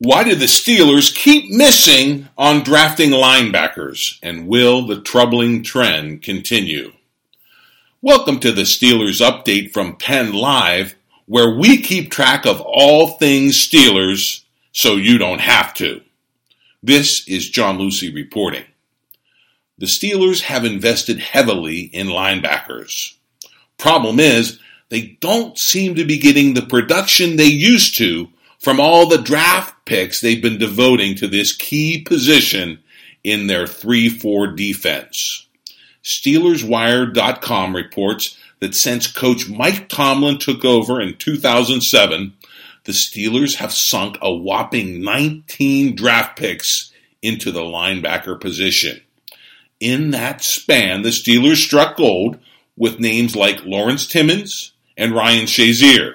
Why did the Steelers keep missing on drafting linebackers? And will the troubling trend continue? Welcome to the Steelers update from Penn Live, where we keep track of all things Steelers so you don't have to. This is John Lucy reporting. The Steelers have invested heavily in linebackers. Problem is, they don't seem to be getting the production they used to from all the draft picks they've been devoting to this key position in their 3 4 defense. SteelersWire.com reports that since coach Mike Tomlin took over in 2007, the Steelers have sunk a whopping 19 draft picks into the linebacker position. In that span, the Steelers struck gold with names like Lawrence Timmons and Ryan Shazier.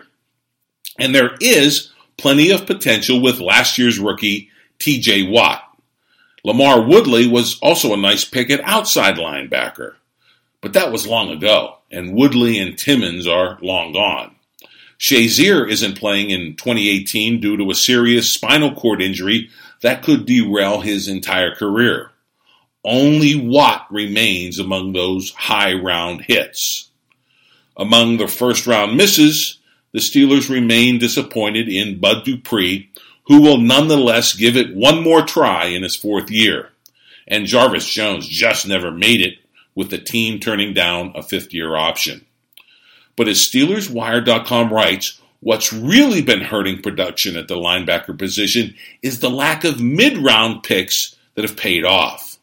And there is plenty of potential with last year's rookie TJ Watt. LaMarr Woodley was also a nice pick at outside linebacker, but that was long ago, and Woodley and Timmons are long gone. Shazier isn't playing in 2018 due to a serious spinal cord injury that could derail his entire career. Only Watt remains among those high round hits. Among the first round misses, the Steelers remain disappointed in Bud Dupree, who will nonetheless give it one more try in his fourth year. And Jarvis Jones just never made it, with the team turning down a fifth year option. But as SteelersWire.com writes, what's really been hurting production at the linebacker position is the lack of mid round picks that have paid off.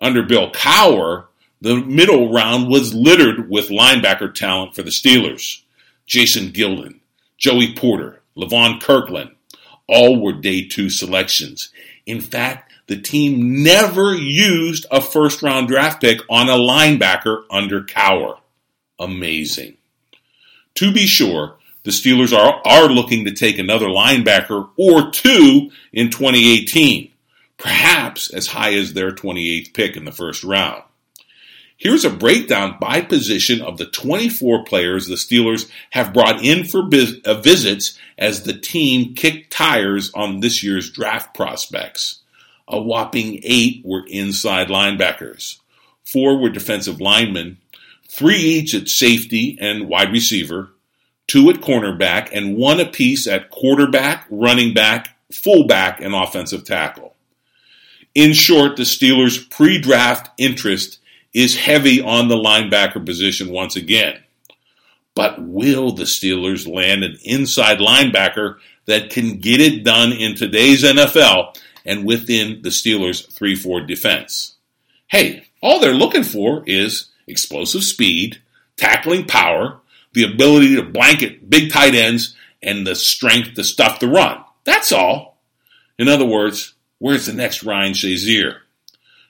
Under Bill Cowher, the middle round was littered with linebacker talent for the Steelers. Jason Gildon, Joey Porter, Levon Kirkland, all were day two selections. In fact, the team never used a first round draft pick on a linebacker under Cowher. Amazing. To be sure, the Steelers are, are looking to take another linebacker or two in 2018, perhaps as high as their 28th pick in the first round. Here's a breakdown by position of the 24 players the Steelers have brought in for uh, visits as the team kicked tires on this year's draft prospects. A whopping eight were inside linebackers, four were defensive linemen, three each at safety and wide receiver, two at cornerback, and one apiece at quarterback, running back, fullback, and offensive tackle. In short, the Steelers' pre draft interest is heavy on the linebacker position once again. But will the Steelers land an inside linebacker that can get it done in today's NFL and within the Steelers' 3 4 defense? Hey, all they're looking for is explosive speed, tackling power, the ability to blanket big tight ends, and the strength to stuff the run. That's all. In other words, where's the next Ryan Shazier?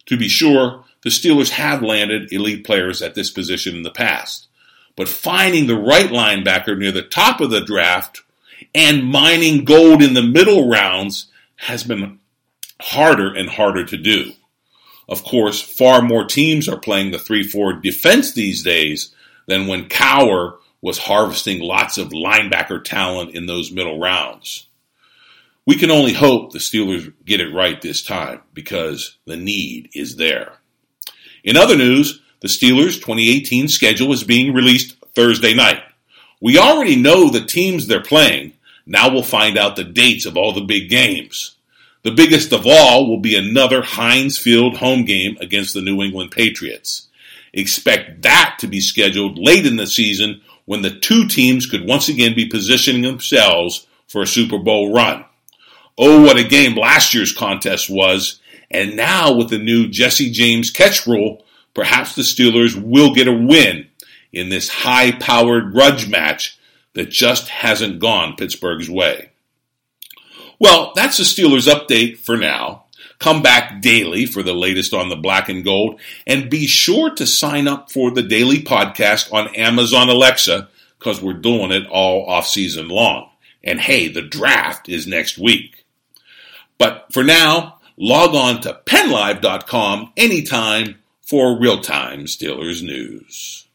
To be sure, the Steelers have landed elite players at this position in the past. But finding the right linebacker near the top of the draft and mining gold in the middle rounds has been harder and harder to do. Of course, far more teams are playing the 3 4 defense these days than when Cowher was harvesting lots of linebacker talent in those middle rounds. We can only hope the Steelers get it right this time because the need is there. In other news, the Steelers' 2018 schedule is being released Thursday night. We already know the teams they're playing, Now we'll find out the dates of all the big games. The biggest of all will be another Heinz Field home game against the New England Patriots. Expect that to be scheduled late in the season when the two teams could once again be positioning themselves for a Super Bowl run. Oh, what a game last year's contest was. And now with the new Jesse James catch rule, perhaps the Steelers will get a win in this high powered grudge match that just hasn't gone Pittsburgh's way. Well, that's the Steelers update for now. Come back daily for the latest on the black and gold, and be sure to sign up for the daily podcast on Amazon Alexa because we're doing it all off season long. And hey, the draft is next week. But for now, log on to pennlive.com anytime for real time Steelers news.